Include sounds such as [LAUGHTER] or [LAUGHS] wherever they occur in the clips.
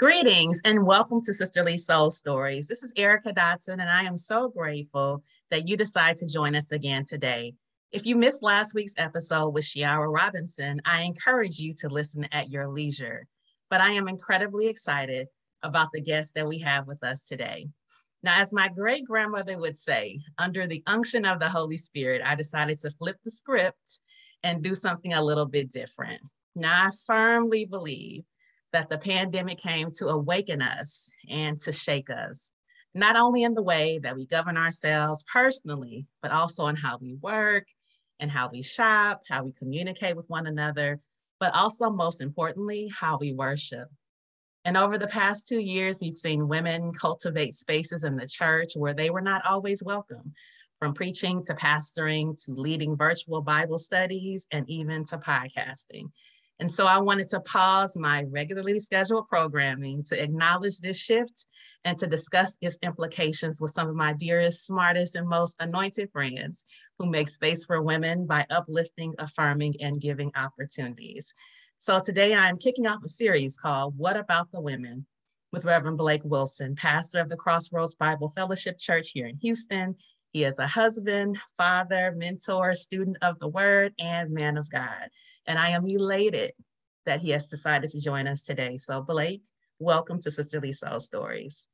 Greetings and welcome to Sisterly Soul Stories. This is Erica Dotson, and I am so grateful that you decide to join us again today. If you missed last week's episode with Shiara Robinson, I encourage you to listen at your leisure. But I am incredibly excited about the guest that we have with us today. Now, as my great grandmother would say, under the unction of the Holy Spirit, I decided to flip the script and do something a little bit different. Now, I firmly believe that the pandemic came to awaken us and to shake us, not only in the way that we govern ourselves personally, but also in how we work and how we shop, how we communicate with one another, but also most importantly, how we worship. And over the past two years, we've seen women cultivate spaces in the church where they were not always welcome, from preaching to pastoring to leading virtual Bible studies and even to podcasting. And so I wanted to pause my regularly scheduled programming to acknowledge this shift and to discuss its implications with some of my dearest, smartest, and most anointed friends who make space for women by uplifting, affirming, and giving opportunities. So today I'm kicking off a series called What About the Women with Reverend Blake Wilson, pastor of the Crossover Bible Fellowship Church here in Houston. He is a husband, father, mentor, student of the word, and man of God. And I am elated that he has decided to join us today. So, Blake, welcome to Sisterly Soul Stories.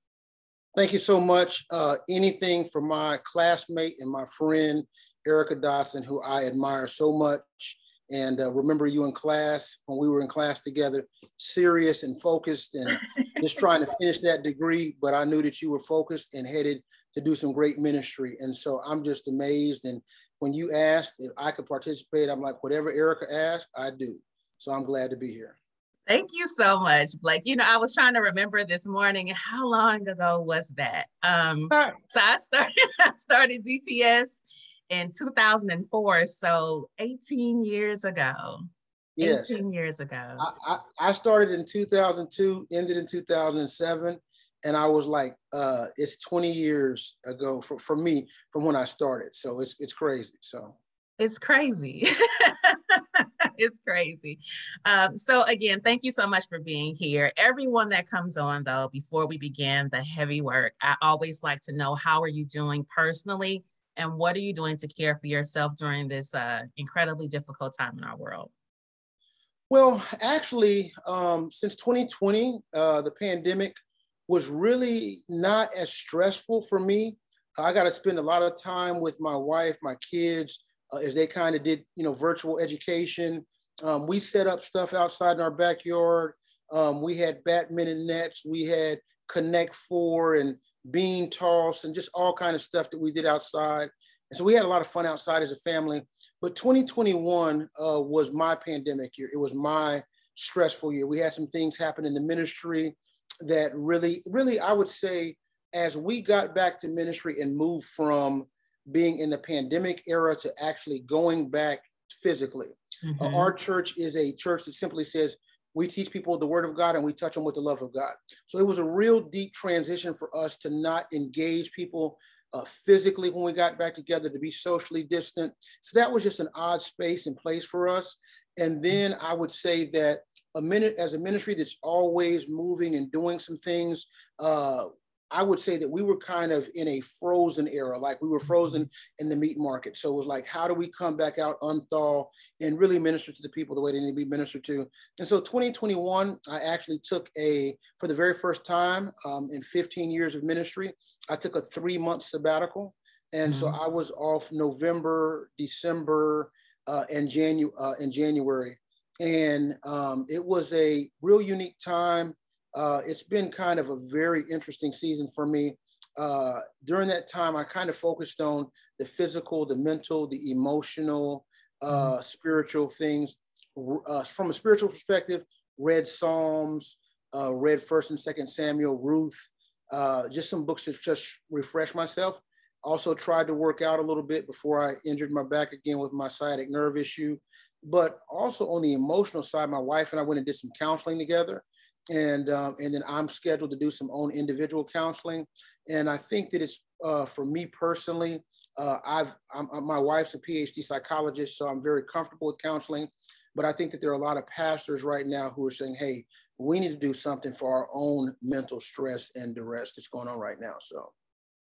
Thank you so much. Uh, anything for my classmate and my friend, Erica Dotson, who I admire so much. And uh, remember you in class when we were in class together, serious and focused and [LAUGHS] just trying to finish that degree. But I knew that you were focused and headed to do some great ministry. And so I'm just amazed and when you asked if I could participate, I'm like, whatever Erica asked, I do. So I'm glad to be here. Thank you so much, Blake. You know, I was trying to remember this morning. How long ago was that? Um, [LAUGHS] so I started, [LAUGHS] I started DTS in 2004, so 18 years ago. Yes. 18 years ago. I, I, I started in 2002, ended in 2007 and I was like, uh, it's 20 years ago for, for me from when I started. So it's it's crazy. So it's crazy. [LAUGHS] it's crazy. Um, so again, thank you so much for being here. Everyone that comes on though, before we begin the heavy work, I always like to know how are you doing personally and what are you doing to care for yourself during this uh, incredibly difficult time in our world? Well, actually, um, since 2020, uh, the pandemic was really not as stressful for me. I got to spend a lot of time with my wife, my kids, uh, as they kind of did, you know, virtual education. Um, we set up stuff outside in our backyard. Um, we had badminton nets. We had Connect Four and bean toss and just all kind of stuff that we did outside. And so we had a lot of fun outside as a family. But 2021 uh, was my pandemic year. It was my stressful year. We had some things happen in the ministry that really, really, I would say, as we got back to ministry and moved from being in the pandemic era to actually going back physically. Uh, mm-hmm. Uh, our church is a church that simply says we teach people the word of God and we touch them with the love of God. So it was a real deep transition for us to not engage people uh, physically when we got back together, to be socially distant. So that was just an odd space and place for us. And then I would say that a minute as a ministry that's always moving and doing some things, uh, I would say that we were kind of in a frozen era, like we were frozen in the meat market. So it was like, how do we come back out, unthaw, and really minister to the people the way they need to be ministered to? And so 2021, I actually took a, for the very first time um, in 15 years of ministry, I took a three month sabbatical. And mm-hmm. so I was off November, December, uh, and, Janu- uh, in January. And um, it was a real unique time. Uh, it's been kind of a very interesting season for me. Uh, during that time, I kind of focused on the physical, the mental, the emotional, uh, mm-hmm. spiritual things. Uh, from a spiritual perspective, read Psalms, uh, read First and Second Samuel, Ruth, uh, just some books to just refresh myself. Also tried to work out a little bit before I injured my back again with my sciatic nerve issue. But also on the emotional side, my wife and I went and did some counseling together. And, um, and then I'm scheduled to do some own individual counseling. And I think that it's uh, for me personally, uh, I've I'm, my wife's a PhD psychologist, so I'm very comfortable with counseling. But I think that there are a lot of pastors right now who are saying, "Hey, we need to do something for our own mental stress and duress that's going on right now. So,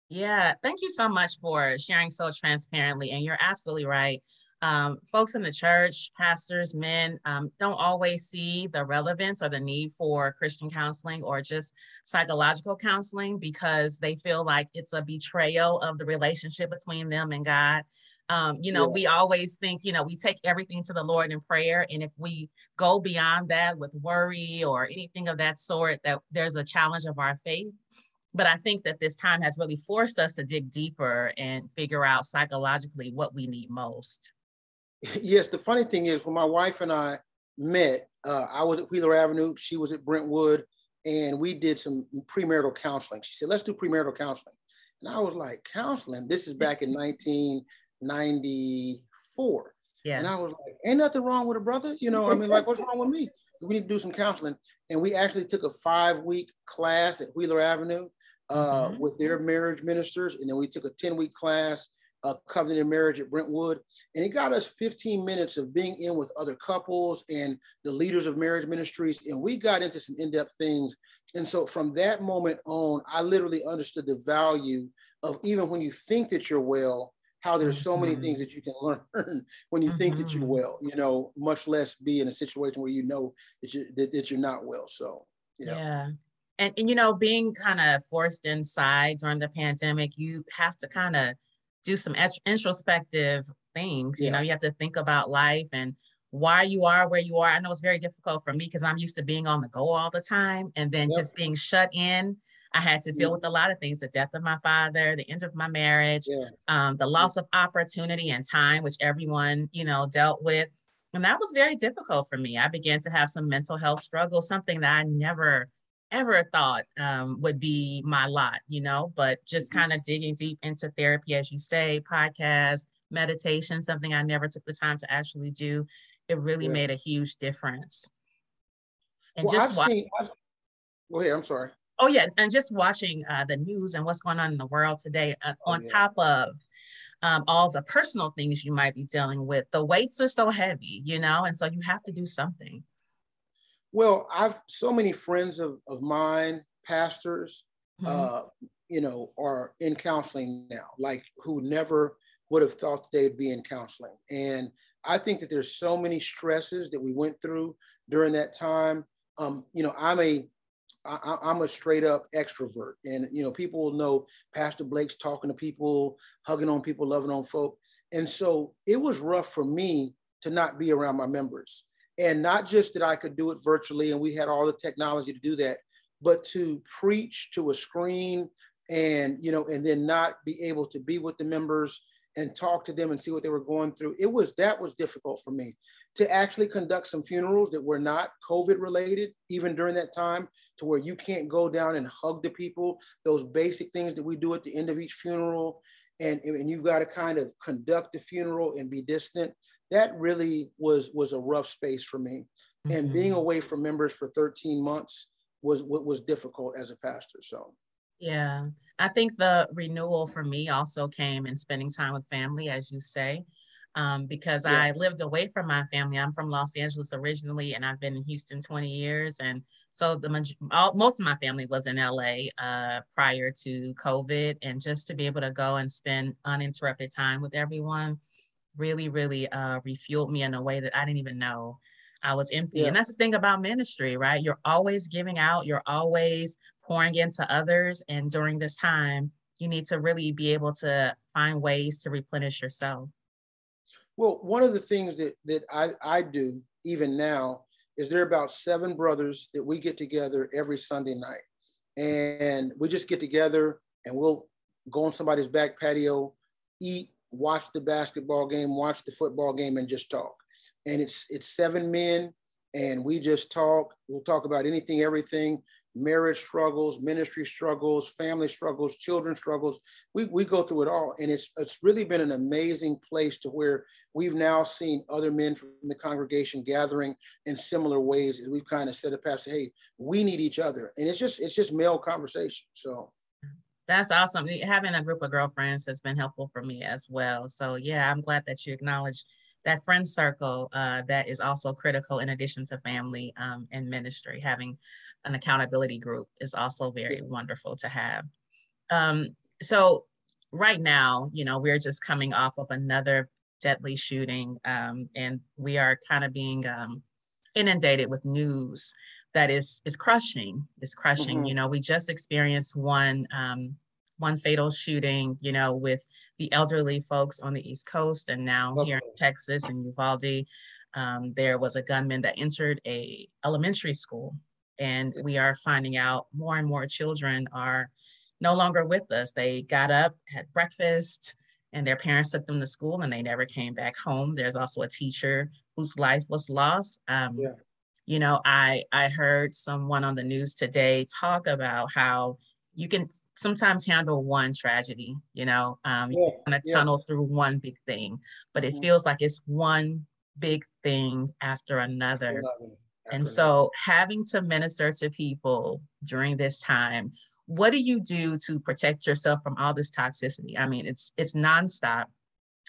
yeah, thank you so much for sharing so transparently. And you're absolutely right. Um, folks in the church, pastors, men, um, don't always see the relevance or the need for Christian counseling or just psychological counseling because they feel like it's a betrayal of the relationship between them and God. Um, you know, yeah. we always think, you know, we take everything to the Lord in prayer. And if we go beyond that with worry or anything of that sort, that there's a challenge of our faith. But I think that this time has really forced us to dig deeper and figure out psychologically what we need most. Yes, the funny thing is when my wife and I met, uh, I was at Wheeler Avenue, she was at Brentwood, and we did some premarital counseling. She said, let's do premarital counseling. And I was like, counseling? This is back in 1994. Yeah. And I was like, ain't nothing wrong with a brother. You know, I mean, like, what's wrong with me? We need to do some counseling. And we actually took a five week class at Wheeler Avenue uh, mm-hmm. with their marriage ministers. And then we took a 10 week class, uh, Covenant in Marriage at Brentwood. And it got us 15 minutes of being in with other couples and the leaders of marriage ministries. And we got into some in depth things. And so from that moment on, I literally understood the value of even when you think that you're well, how there's so many mm-hmm. things that you can [LAUGHS] learn when you think that you're mm-hmm. well, you know, much less be in a situation where you know that you that, that you're not well. So yeah. yeah. And, and you know, being kind of forced inside during the pandemic, you have to kind of do some introspective things. You know, you have to think about life and why you are where you are. I know it's very difficult for me because I'm used to being on the go all the time and then yep. just being shut in I had to deal mm-hmm. with a lot of things the death of my father, the end of my marriage, yeah. um, the loss of opportunity and time, which everyone, you know, dealt with. And that was very difficult for me. I began to have some mental health struggles, something that I never ever thought um, would be my lot, you know, but just mm-hmm. kind of digging deep into therapy, as you say, podcast, meditation, something I never took the time to actually do. It really yeah. made a huge difference. And well, just I've seen, I've, go ahead, I'm sorry. Oh yeah, and just watching uh, the news and what's going on in the world today, uh, oh, on yeah. top of um, all the personal things you might be dealing with, the weights are so heavy, you know, and so you have to do something. Well, I've so many friends of, of mine, pastors, mm-hmm. uh, you know, are in counseling now, like who never would have thought they'd be in counseling. And I think that there's so many stresses that we went through during that time. Um, you know, I'm a I, am a straight up extrovert, and you know, people will know Pastor Blake's talking to people, hugging on people, loving on folk, and so it was rough for me to not be around my members, and not just that I could do it virtually, and we had all the technology to do that, but to preach to a screen, and you know, and then not be able to be with the members and talk to them and see what they were going through. It was that was difficult for me to actually conduct some funerals that were not COVID related, even during that time, to where you can't go down and hug the people, those basic things that we do at the end of each funeral. And, and you've got to kind of conduct the funeral and be distant. That really was was a rough space for me. Mm-hmm. And being away from members for 13 months was what was difficult as a pastor. So yeah. I think the renewal for me also came in spending time with family, as you say um, because yeah. I lived away from my family. I'm from Los Angeles originally, and I've been in Houston 20 years. And so the all, most of my family was in LA uh, prior to COVID, and just to be able to go and spend uninterrupted time with everyone really, really uh, refueled me in a way that I didn't even know. I was empty. Yeah. And that's the thing about ministry, right? You're always giving out, you're always pouring into others. And during this time, you need to really be able to find ways to replenish yourself. Well, one of the things that that I, I do even now is there are about seven brothers that we get together every Sunday night. And we just get together and we'll go on somebody's back patio, eat, watch the basketball game, watch the football game, and just talk. And it's it's seven men, and we just talk. We'll talk about anything, everything marriage struggles, ministry struggles, family struggles, children struggles. We, we go through it all. And it's, it's really been an amazing place to where we've now seen other men from the congregation gathering in similar ways. And we've kind of said to Pastor, hey, we need each other. And it's just, it's just male conversation. So that's awesome. Having a group of girlfriends has been helpful for me as well. So yeah, I'm glad that you acknowledge that friend circle uh, that is also critical in addition to family um, and ministry. Having an accountability group is also very wonderful to have. Um, so right now, you know, we're just coming off of another deadly shooting, um, and we are kind of being um, inundated with news that is is crushing. Is crushing. Mm-hmm. You know, we just experienced one um, one fatal shooting. You know, with the elderly folks on the East Coast, and now okay. here in Texas and Uvalde, um, there was a gunman that entered a elementary school, and we are finding out more and more children are no longer with us. They got up, had breakfast, and their parents took them to school and they never came back home. There's also a teacher whose life was lost. Um, yeah. You know, I I heard someone on the news today talk about how you can sometimes handle one tragedy. You know, um, yeah. you kind of yeah. tunnel through one big thing, but it mm-hmm. feels like it's one big thing after another. After and so, having to minister to people during this time what do you do to protect yourself from all this toxicity? I mean, it's it's nonstop.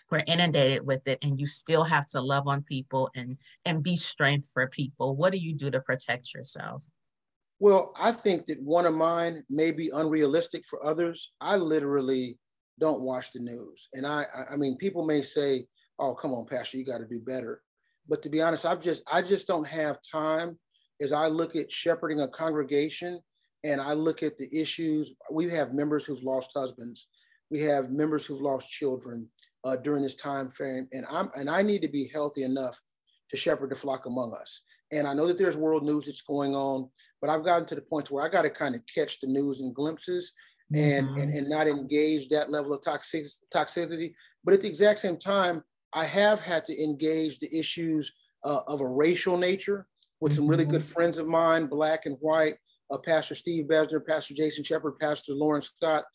We're inundated with it, and you still have to love on people and and be strength for people. What do you do to protect yourself? Well, I think that one of mine may be unrealistic for others. I literally don't watch the news, and I I mean, people may say, "Oh, come on, Pastor, you got to do better." But to be honest, I've just I just don't have time. As I look at shepherding a congregation, and I look at the issues. We have members who've lost husbands. We have members who've lost children uh, during this time frame, and I'm and I need to be healthy enough to shepherd the flock among us. And I know that there's world news that's going on, but I've gotten to the point where I got to kind of catch the news in glimpses and, mm-hmm. and and not engage that level of toxic, toxicity. But at the exact same time, I have had to engage the issues uh, of a racial nature with some really good mm-hmm. friends of mine, black and white, uh, Pastor Steve Bezner, Pastor Jason Shepard, Pastor Lauren Scott.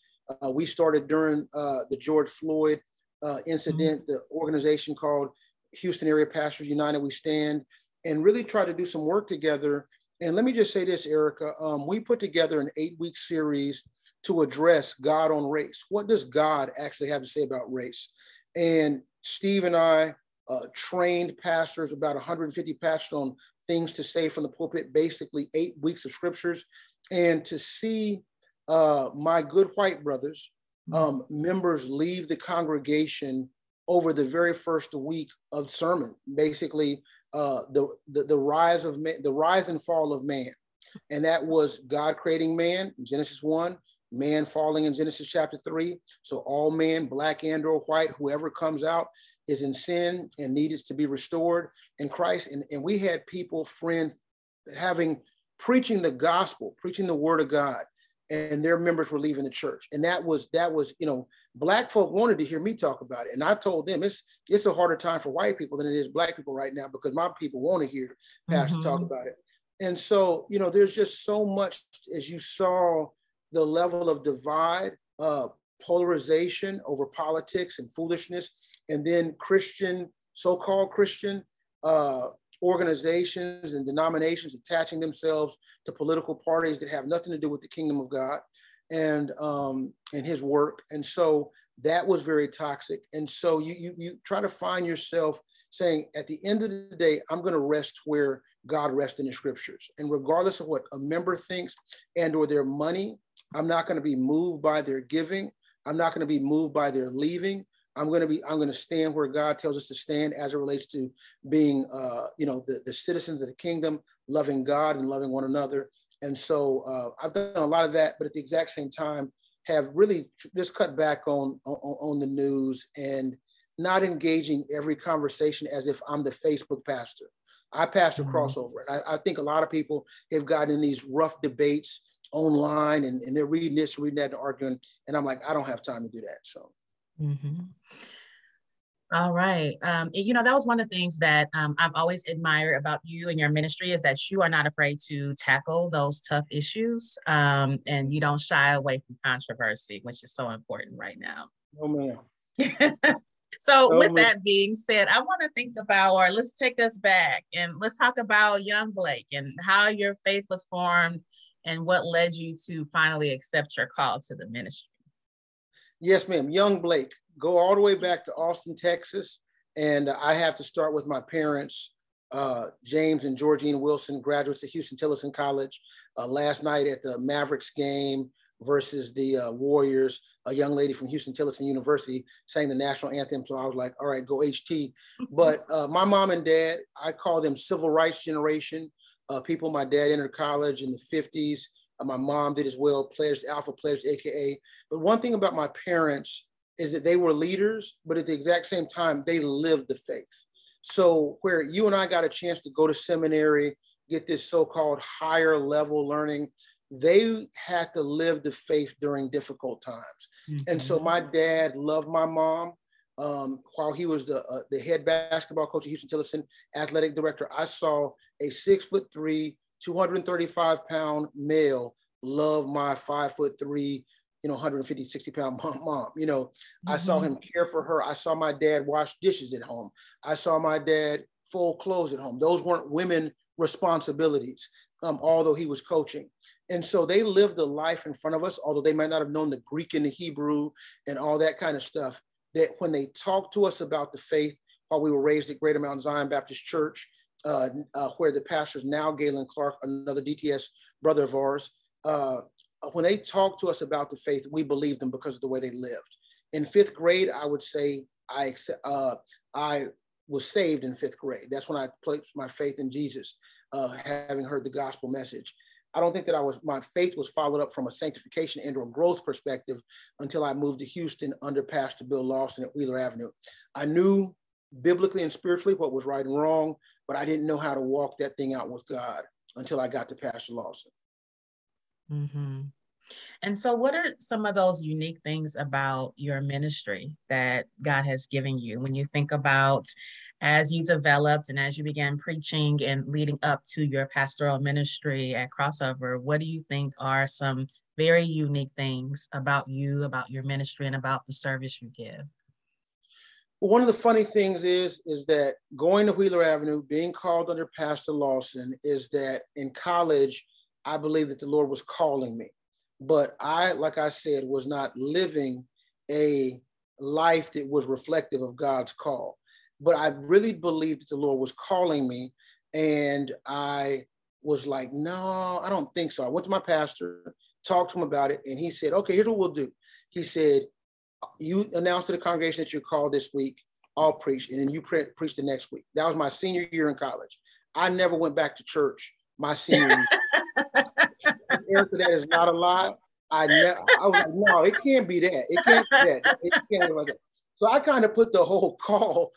Uh, we started during uh, the George Floyd uh, incident, mm-hmm. the organization called Houston Area Pastors United. We stand and really try to do some work together. And let me just say this, Erica. Um, we put together an eight week series to address God on race. What does God actually have to say about race? And Steve and I uh, trained pastors, about 150 pastors on things to say from the pulpit, basically eight weeks of scriptures, and to see uh, my good white brothers, mm-hmm. Um, members leave the congregation over the very first week of sermon, basically uh, the, the, the rise of man, the rise and fall of man, and that was God creating man, Genesis one, man falling in Genesis chapter three. So all men, black and or white, whoever comes out, is in sin and needs to be restored in Christ. And, and we had people, friends, having preaching the gospel, preaching the word of God, and their members were leaving the church. And that was that was, you know, black folk wanted to hear me talk about it. And I told them it's it's a harder time for white people than it is black people right now because my people want to hear Pastor mm-hmm. talk about it. And so, you know, there's just so much as you saw the level of divide, uh, polarization over politics and foolishness, and then Christian, so-called Christian uh, organizations and denominations attaching themselves to political parties that have nothing to do with the kingdom of God and um, and His work. And so that was very toxic. And so you you, you try to find yourself saying, at the end of the day, I'm going to rest where God rests in the scriptures. And regardless of what a member thinks and or their money, I'm not going to be moved by their giving. I'm not going to be moved by their leaving. I'm going to be, I'm going to stand where God tells us to stand as it relates to being, uh, you know, the, the citizens of the kingdom, loving God and loving one another. And so uh, I've done a lot of that, but at the exact same time, have really just cut back on, on, on the news and not engaging every conversation as if I'm the Facebook pastor. I pastor mm-hmm. crossover. And I, I, think a lot of people have gotten in these rough debates online and, and they're reading this, reading that, and arguing. And I'm like, I don't have time to do that. So. Mm-hmm. All right. Um, and, you know, that was one of the things that um, I've always admired about you and your ministry is that you are not afraid to tackle those tough issues um, and you don't shy away from controversy, which is so important right now. Oh, man. [LAUGHS] so, oh, with man. that being said, I want to think about, or let's take us back and let's talk about young Blake and how your faith was formed and what led you to finally accept your call to the ministry. Yes, ma'am. Young Blake, go all the way back to Austin, Texas. And I have to start with my parents, uh, James and Georgine Wilson, graduates of Huston Tillotson College. Uh, last night at the Mavericks game versus the uh, Warriors, a young lady from Huston Tillotson University sang the national anthem. So I was like, all right, go HT. [LAUGHS] But uh, my mom and dad, I call them civil rights generation uh, people. My dad entered college in the 50s. My mom did as well, pledged Alpha pledged AKA. But one thing about my parents is that they were leaders, but at the exact same time, they lived the faith. So where you and I got a chance to go to seminary, get this so-called higher level learning, they had to live the faith during difficult times. Mm-hmm. And so mm-hmm. my dad loved my mom. Um, while he was the uh, the head basketball coach at Huston Tillotson, athletic director, I saw a six foot three, 235 pound male love my five foot three, you know, 150, 60 pound mom. mom. You know, mm-hmm. I saw mm-hmm. him care for her. I saw my dad wash dishes at home. I saw my dad fold clothes at home. Those weren't women responsibilities, um, although he was coaching. And so they lived the life in front of us, although they might not have known the Greek and the Hebrew and all that kind of stuff, that when they talked to us about the faith while we were raised at Greater Mount Zion Baptist Church, uh, uh, where the pastor is now Galen Clark, another DTS brother of ours, uh, when they talked to us about the faith, we believed them because of the way they lived. In fifth grade, I would say I uh, I was saved in fifth grade. That's when I placed my faith in Jesus, uh, having heard the gospel message. I don't think that I was my faith was followed up from a sanctification and or growth perspective until I moved to Houston under Pastor Bill Lawson at Wheeler Avenue. I knew biblically and spiritually what was right and wrong, but I didn't know how to walk that thing out with God until I got to Pastor Lawson. Mm-hmm. And so, what are some of those unique things about your ministry that God has given you when you think about as you developed and as you began preaching and leading up to your pastoral ministry at Crossover? What do you think are some very unique things about you, about your ministry, and about the service you give? One of the funny things is is that going to Wheeler Avenue, being called under Pastor Lawson, is that in college I believe that the Lord was calling me. But I, like I said, was not living a life that was reflective of God's call. But I really believed that the Lord was calling me. And I was like, no, I don't think so. I went to my pastor, talked to him about it, and he said, okay, here's what we'll do. He said, you announce to the congregation that you're called this week, I'll preach, and then you pre- preach the next week. That was my senior year in college. I never went back to church my senior year. [LAUGHS] answer that is not a lie. I, ne- I was like, no, it can't be that. It can't be that. It can't be like that. So I kind of put the whole call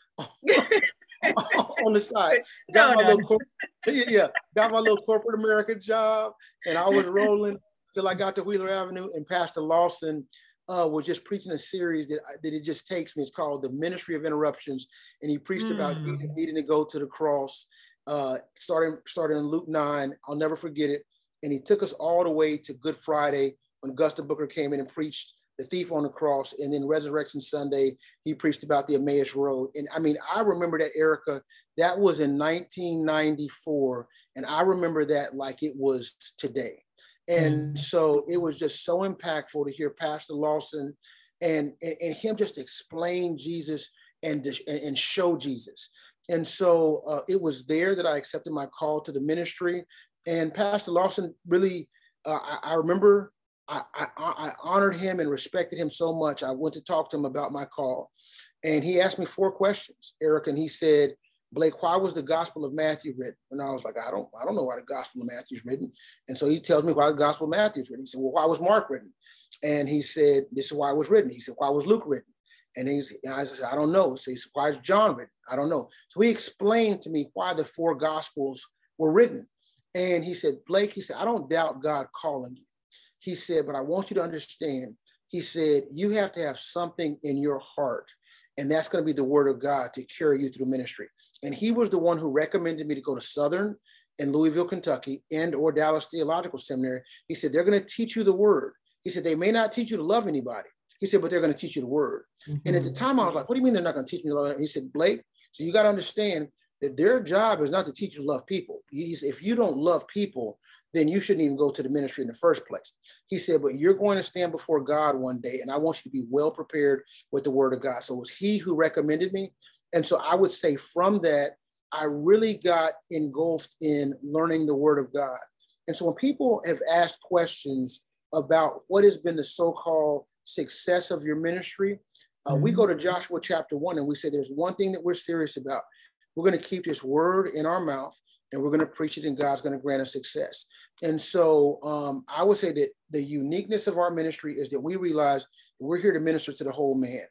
on the side. [LAUGHS] Got no, my no. little yeah, got my little corporate America job, and I was rolling till I got to Wheeler Avenue, and Pastor Lawson uh, was just preaching a series that that it just takes me. It's called the Ministry of Interruptions, and he preached mm. about Jesus needing to go to the cross. Uh, starting starting in Luke nine, I'll never forget it and he took us all the way to Good Friday when Augusta Booker came in and preached the thief on the cross. And then Resurrection Sunday, he preached about the Emmaus Road. And I mean, I remember that, Erica, that was in 1994. And I remember that like it was today. And mm. so it was just so impactful to hear Pastor Lawson and, and, and him just explain Jesus and, and show Jesus. And so uh, it was there that I accepted my call to the ministry. And Pastor Lawson really, uh, I, I, remember I, I, I, honored him and respected him so much. I went to talk to him about my call. And he asked me four questions, Eric, and he said, Blake, why was the Gospel of Matthew written? And I was like, I don't, I don't know why the Gospel of Matthew is written. And so he tells me why the Gospel of Matthew is written. He said, Well, why was Mark written? And he said, This is why it was written. He said, Why was Luke written? And he's, I said, I don't know. So he said, Why is John written? I don't know. So he explained to me why the four Gospels were written. And he said, Blake, he said, I don't doubt God calling you. He said, but I want you to understand, he said, you have to have something in your heart. And that's going to be the word of God to carry you through ministry. And he was the one who recommended me to go to Southern in Louisville, Kentucky, and or Dallas Theological Seminary. He said, they're going to teach you the word. He said, they may not teach you to love anybody. He said, but they're going to teach you the word. Mm-hmm. And at the time, I was like, what do you mean they're not going to teach me to love? He said, Blake, so you got to understand that their job is not to teach you to love people. He's, if you don't love people, then you shouldn't even go to the ministry in the first place. He said, but you're going to stand before God one day, and I want you to be well prepared with the word of God. So it was he who recommended me. And so I would say from that, I really got engulfed in learning the Word of God. And so when people have asked questions about what has been the so called success of your ministry, uh, mm-hmm. we go to Joshua chapter one and we say there's one thing that we're serious about. We're going to keep this word in our mouth and we're going to preach it, and God's going to grant us success. And so um, I would say that the uniqueness of our ministry is that we realize we're here to minister to the whole man.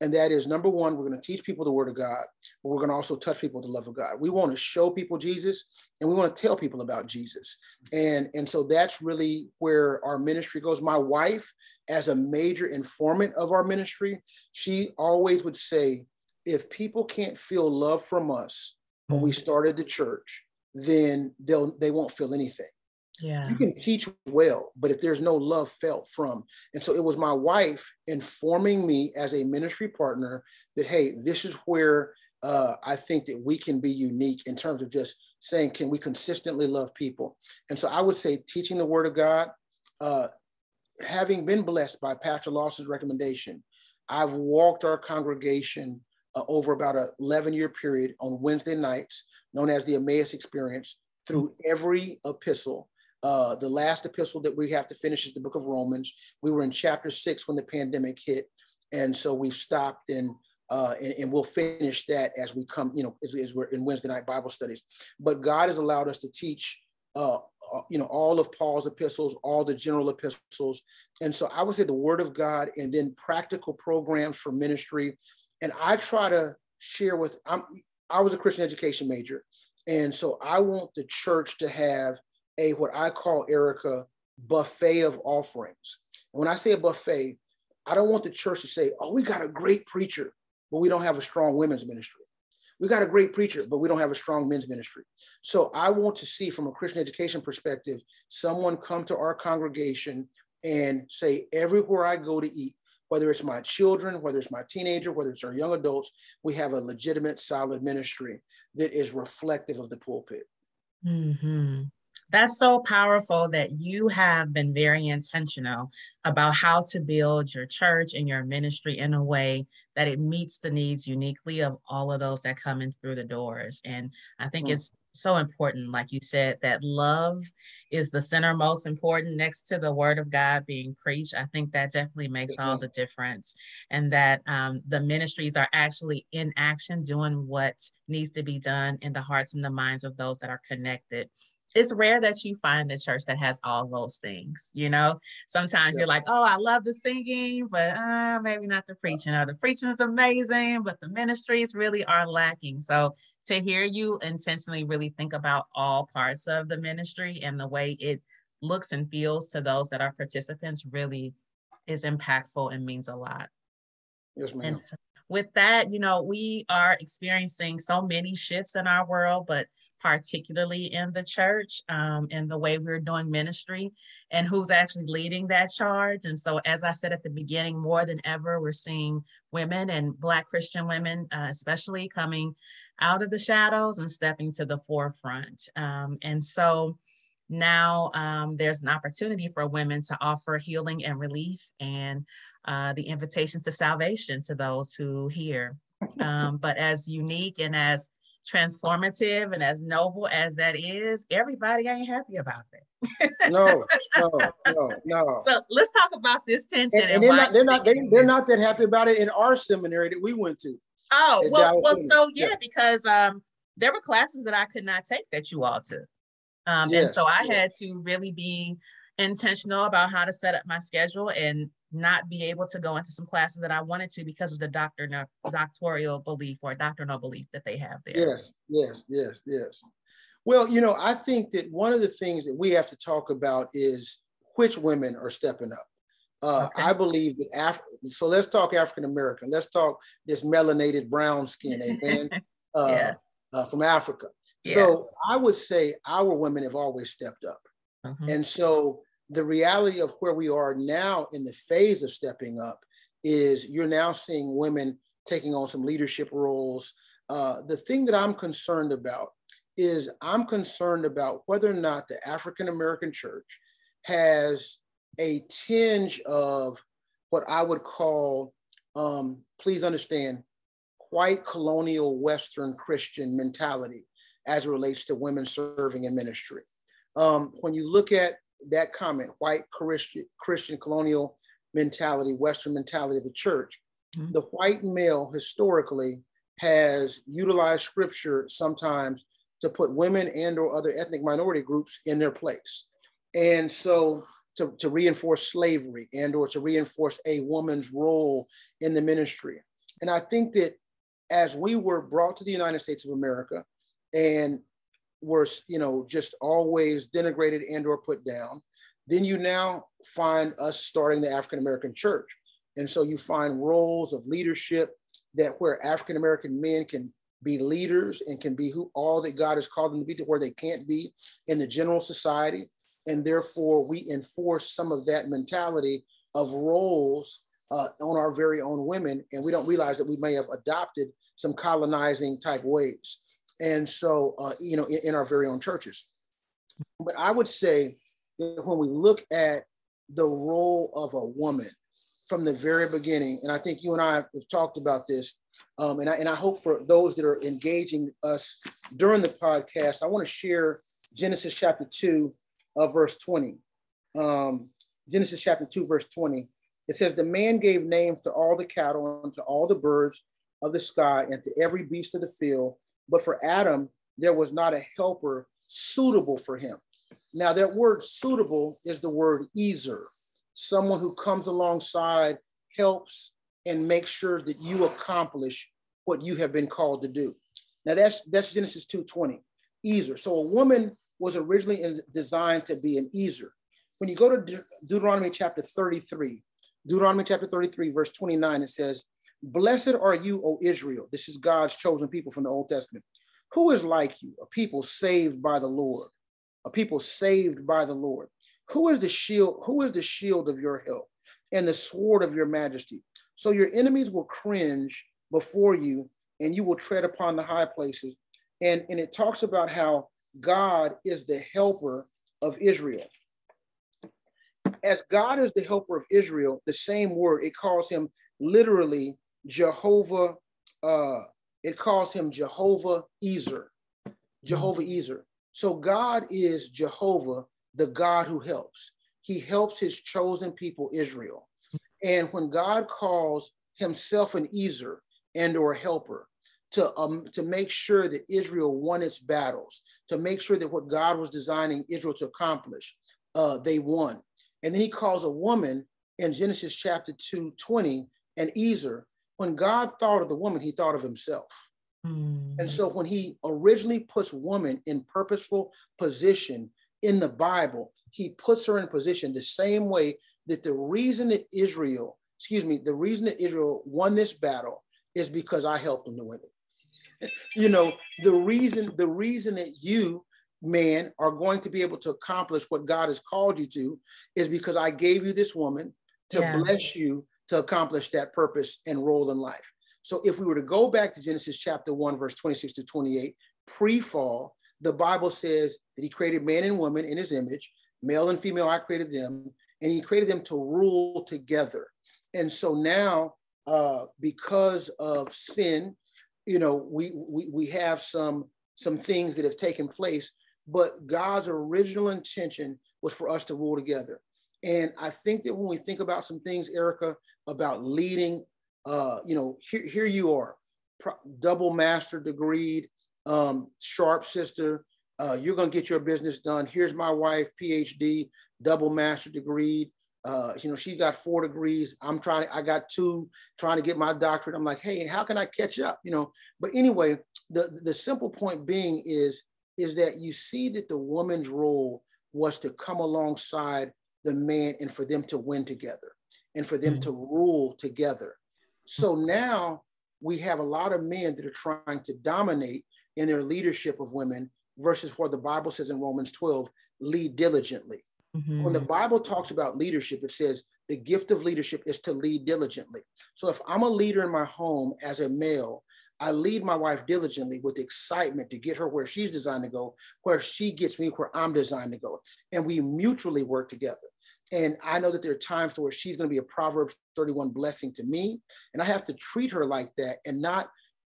And that is number one, we're going to teach people the word of God, but we're going to also touch people with the love of God. We want to show people Jesus and we want to tell people about Jesus. And, and so that's really where our ministry goes. My wife, as a major informant of our ministry, she always would say, if people can't feel love from us when we mm-hmm. started the church, then they'll they won't feel anything. Yeah. You can teach well, but if there's no love felt from. And so it was my wife informing me as a ministry partner that, hey, this is where uh, I think that we can be unique in terms of just saying, can we consistently love people? And so I would say teaching the word of God, uh, having been blessed by Pastor Lawson's recommendation, I've walked our congregation uh, over about an 11 year period on Wednesday nights, known as the Emmaus Experience, through every epistle uh, the last epistle that we have to finish is the book of Romans. We were in chapter six when the pandemic hit. And so we've stopped and, uh, and, and, we'll finish that as we come, you know, as, as, we're in Wednesday night Bible studies. But God has allowed us to teach, uh, uh, you know, all of Paul's epistles, all the general epistles. And so I would say the word of God and then practical programs for ministry. And I try to share with, I'm, I was a Christian education major. And so I want the church to have a what I call Erica buffet of offerings. And when I say a buffet, I don't want the church to say, "Oh, we got a great preacher, but we don't have a strong women's ministry." We got a great preacher, but we don't have a strong men's ministry. So I want to see from a Christian education perspective, someone come to our congregation and say, everywhere I go to eat, whether it's my children, whether it's my teenager, whether it's our young adults, we have a legitimate, solid ministry that is reflective of the pulpit. Mm-hmm that's so powerful that you have been very intentional about how to build your church and your ministry in a way that it meets the needs uniquely of all of those that come in through the doors. And I think mm. it's so important, like you said, that love is the center most important next to the word of God being preached. I think that definitely makes mm-hmm. all the difference. And that um, the ministries are actually in action, doing what needs to be done in the hearts and the minds of those that are connected it's rare that you find a church that has all those things you know? Sometimes yeah. you're like oh i love the singing but uh, maybe not the preaching or the preaching is amazing but the ministries really are lacking. So to hear you intentionally really think about all parts of the ministry and the way it looks and feels to those that are participants really is impactful and means a lot. Yes ma'am. so with that you know we are experiencing so many shifts in our world but particularly in the church um, and the way we're doing ministry and who's actually leading that charge. And so, as I said at the beginning, more than ever, we're seeing women and Black Christian women, uh, especially, coming out of the shadows and stepping to the forefront. Um, and so, now um, there's an opportunity for women to offer healing and relief and uh, the invitation to salvation to those who hear. [LAUGHS] Um, but as unique and as transformative and as noble as that is, everybody ain't happy about that. no, no, [LAUGHS] no, no. So let's talk about this tension. And, and, and they're not, they're not, they, they're not that happy about it in our seminary that we went to. Oh, well, well, so yeah, yeah, because um, there were classes that I could not take that you all took. Um, yes, and so I yes. had to really be intentional about how to set up my schedule and not be able to go into some classes that I wanted to because of the doctor doctoral belief or doctrinal belief that they have there. Yes, yes, yes, yes. Well, you know, I think that one of the things that we have to talk about is which women are stepping up. Uh, okay. I believe that Af- so let's talk African American. Let's talk this melanated brown skin, amen, [LAUGHS] uh, yeah. uh, from Africa. Yeah. So I would say our women have always stepped up, mm-hmm. and so the reality of where we are now in the phase of stepping up is you're now seeing women taking on some leadership roles. Uh, the thing that I'm concerned about is I'm concerned about whether or not the African American church has a tinge of what I would call, um, please understand, white colonial Western Christian mentality as it relates to women serving in ministry. Um, when you look at that comment, white Christian, Christian colonial mentality, Western mentality of the church, mm-hmm. the white male historically has utilized scripture sometimes to put women and or other ethnic minority groups in their place. And so to, to reinforce slavery and or to reinforce a woman's role in the ministry. And I think that as we were brought to the United States of America and were, you know, just always denigrated and or put down, then you now find us starting the African American church. And so you find roles of leadership that where African American men can be leaders and can be who all that God has called them to be to where they can't be in the general society. And therefore, we enforce some of that mentality of roles uh, on our very own women. And we don't realize that we may have adopted some colonizing type ways. And so, uh, you know, in, in our very own churches. But I would say that when we look at the role of a woman from the very beginning, and I think you and I have talked about this, um, and, I, and I hope for those that are engaging us during the podcast, I want to share Genesis chapter 2, uh, verse 20. Um, Genesis chapter 2, verse 20. It says, The man gave names to all the cattle and to all the birds of the sky and to every beast of the field. But for Adam, there was not a helper suitable for him. Now, that word suitable is the word ezer, someone who comes alongside, helps, and makes sure that you accomplish what you have been called to do. Now, that's, that's Genesis 2.20, ezer. So a woman was originally designed to be an ezer. When you go to De- Deuteronomy chapter 33, Deuteronomy chapter 33, verse 29, it says, Blessed are you, O Israel. This is God's chosen people from the Old Testament. Who is like you, a people saved by the Lord, a people saved by the Lord? Who is the shield? Who is the shield of your help and the sword of your majesty? So your enemies will cringe before you, and you will tread upon the high places. And, and it talks about how God is the helper of Israel as God is the helper of Israel, the same word, it calls him literally Jehovah, uh, it calls him Jehovah Ezer, Jehovah Ezer. So God is Jehovah, the God who helps. He helps his chosen people, Israel. And when God calls himself an Ezer and or a helper to, um, to make sure that Israel won its battles, to make sure that what God was designing Israel to accomplish, uh, they won. And then he calls a woman in Genesis chapter 2, 20, an Ezer. When God thought of the woman, he thought of himself. Mm. And so when he originally puts woman in purposeful position in the Bible, he puts her in position the same way that the reason that Israel, excuse me, the reason that Israel won this battle is because I helped them to win it. [LAUGHS] you know, the reason, the reason that you man are going to be able to accomplish what God has called you to is because I gave you this woman to yeah. bless you to accomplish that purpose and role in life. So if we were to go back to Genesis chapter 1, verse 26 to 28, pre fall, the Bible says that he created man and woman in his image, male and female, I created them, and he created them to rule together. And so now, uh, because of sin, you know, we, we, we have some, some things that have taken place but God's original intention was for us to rule together. And I think that when we think about some things, Erica, about leading, uh, you know, here, here you are, double master degreed, um, sharp sister. Uh, you're going to get your business done. Here's my wife, PhD, double master degree. Uh, you know, she got four degrees. I'm trying, I got two, trying to get my doctorate. I'm like, hey, how can I catch up? You know, but anyway, the, the simple point being is is that you see that the woman's role was to come alongside the man and for them to win together and for them mm-hmm. to rule together. So now we have a lot of men that are trying to dominate in their leadership of women versus what the Bible says in Romans 12 lead diligently. Mm-hmm. When the Bible talks about leadership, it says the gift of leadership is to lead diligently. So if I'm a leader in my home as a male, I lead my wife diligently with excitement to get her where she's designed to go, where she gets me where I'm designed to go. And we mutually work together. And I know that there are times where she's going to be a Proverbs 31 blessing to me. And I have to treat her like that and not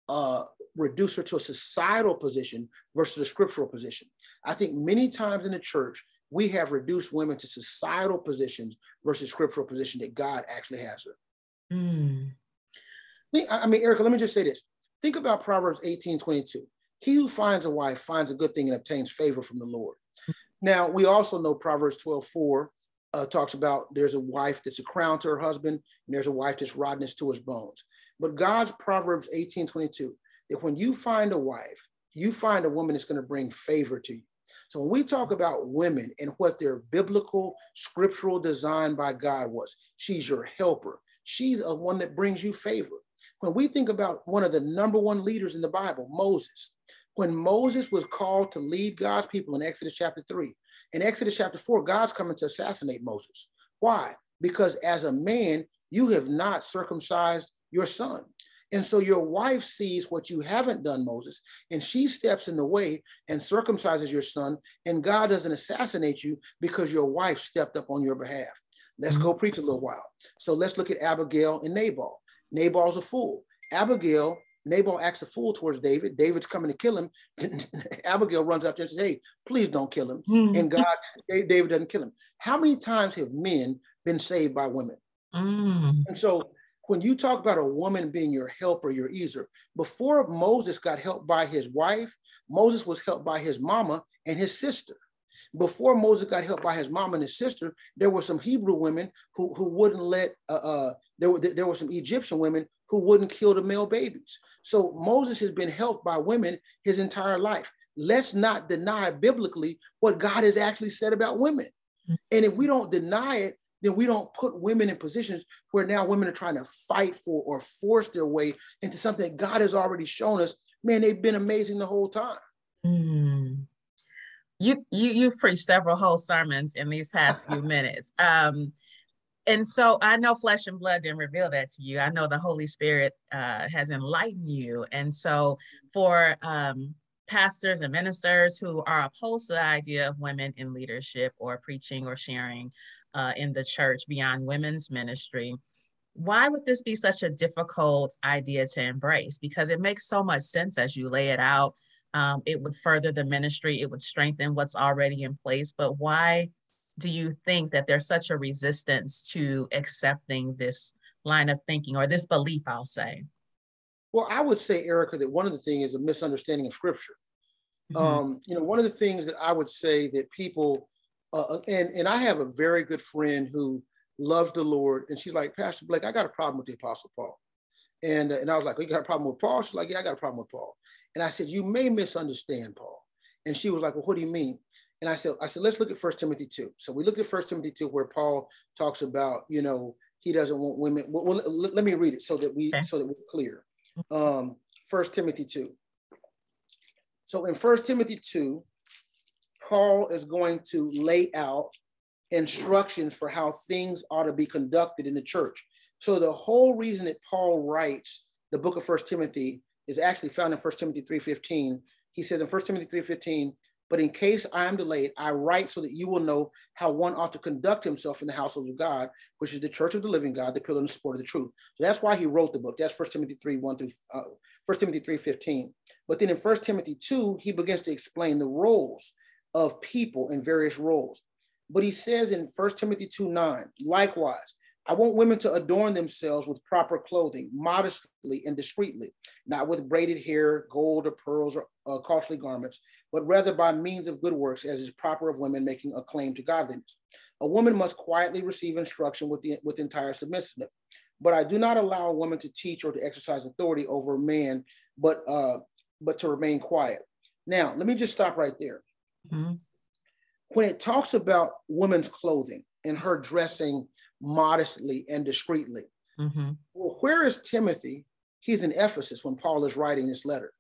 uh, reduce her to a societal position versus a scriptural position. I think many times in the church, we have reduced women to societal positions versus scriptural position that God actually has her. Mm. I mean, Erica, let me just say this. Think about Proverbs 18, 22. He who finds a wife finds a good thing and obtains favor from the Lord. Now, we also know Proverbs 12, 4 uh, talks about there's a wife that's a crown to her husband, and there's a wife that's rottenness to his bones. But God's Proverbs 18, 22, that when you find a wife, you find a woman that's going to bring favor to you. So when we talk about women and what their biblical, scriptural design by God was, she's your helper. She's a one that brings you favor. When we think about one of the number one leaders in the Bible, Moses, when Moses was called to lead God's people in Exodus chapter 3, in Exodus chapter 4, God's coming to assassinate Moses. Why? Because as a man, you have not circumcised your son. And so your wife sees what you haven't done, Moses, and she steps in the way and circumcises your son, and God doesn't assassinate you because your wife stepped up on your behalf. Let's mm-hmm. go preach a little while. So let's look at Abigail and Nabal. Nabal's a fool. Abigail, Nabal acts a fool towards David. David's coming to kill him. [LAUGHS] Abigail runs up there and says, Hey, please don't kill him. Mm. And God, David doesn't kill him. How many times have men been saved by women? Mm. And so when you talk about a woman being your helper, your ezer, before Moses got helped by his wife, Moses was helped by his mama and his sister before Moses got helped by his mom and his sister, there were some Hebrew women who, who wouldn't let, uh, uh, there, were, there were some Egyptian women who wouldn't kill the male babies. So Moses has been helped by women his entire life. Let's not deny biblically what God has actually said about women. Mm-hmm. And if we don't deny it, then we don't put women in positions where now women are trying to fight for or force their way into something that God has already shown us. Man, they've been amazing the whole time. Mm you you you've preached several whole sermons in these past few minutes. Um, and so I know flesh and blood didn't reveal that to you. I know the Holy Spirit uh, has enlightened you. And so for um, pastors and ministers who are opposed to the idea of women in leadership or preaching or sharing uh, in the church beyond women's ministry, why would this be such a difficult idea to embrace? Because it makes so much sense as you lay it out um, it would further the ministry, it would strengthen what's already in place. But why do you think that there's such a resistance to accepting this line of thinking or this belief, I'll say? Well, I would say, Erica, that one of the things is a misunderstanding of scripture. Mm-hmm. Um, you know, one of the things that I would say that people, uh, and, and I have a very good friend who loves the Lord, and she's like, Pastor Blake, I got a problem with the Apostle Paul. And, uh, and I was like, well, you got a problem with Paul? She's like, yeah, I got a problem with Paul. And I said, you may misunderstand Paul. And she was like, well, what do you mean? And I said, I said, let's look at First Timothy 2. So we looked at First Timothy 2, where Paul talks about, you know, he doesn't want women. Well, well let, let, me read it so that we okay. so that we're clear. Um, First Timothy 2. So in First Timothy 2, Paul is going to lay out instructions for how things ought to be conducted in the church. So the whole reason that Paul writes the book of First Timothy is actually found in 1 Timothy 3.15. He says in 1 Timothy 3.15, but in case I am delayed, I write so that you will know how one ought to conduct himself in the household of God, which is the church of the living God, the pillar and support of the truth. So that's why he wrote the book. That's 1 Timothy 3, 1 through uh, 1 Timothy 3, 15. But then in 1 Timothy 2, he begins to explain the roles of people in various roles. But he says in 1 Timothy 2, 9, likewise, I want women to adorn themselves with proper clothing, modestly and discreetly, not with braided hair, gold or pearls or uh, costly garments, but rather by means of good works, as is proper of women making a claim to godliness. A woman must quietly receive instruction with, the, with entire submissiveness. But I do not allow a woman to teach or to exercise authority over a man, but uh, but to remain quiet. Now, let me just stop right there. Mm-hmm. When it talks about women's clothing and her dressing modestly and discreetly. Mm-hmm. Well, where is Timothy? He's in Ephesus when Paul is writing this letter.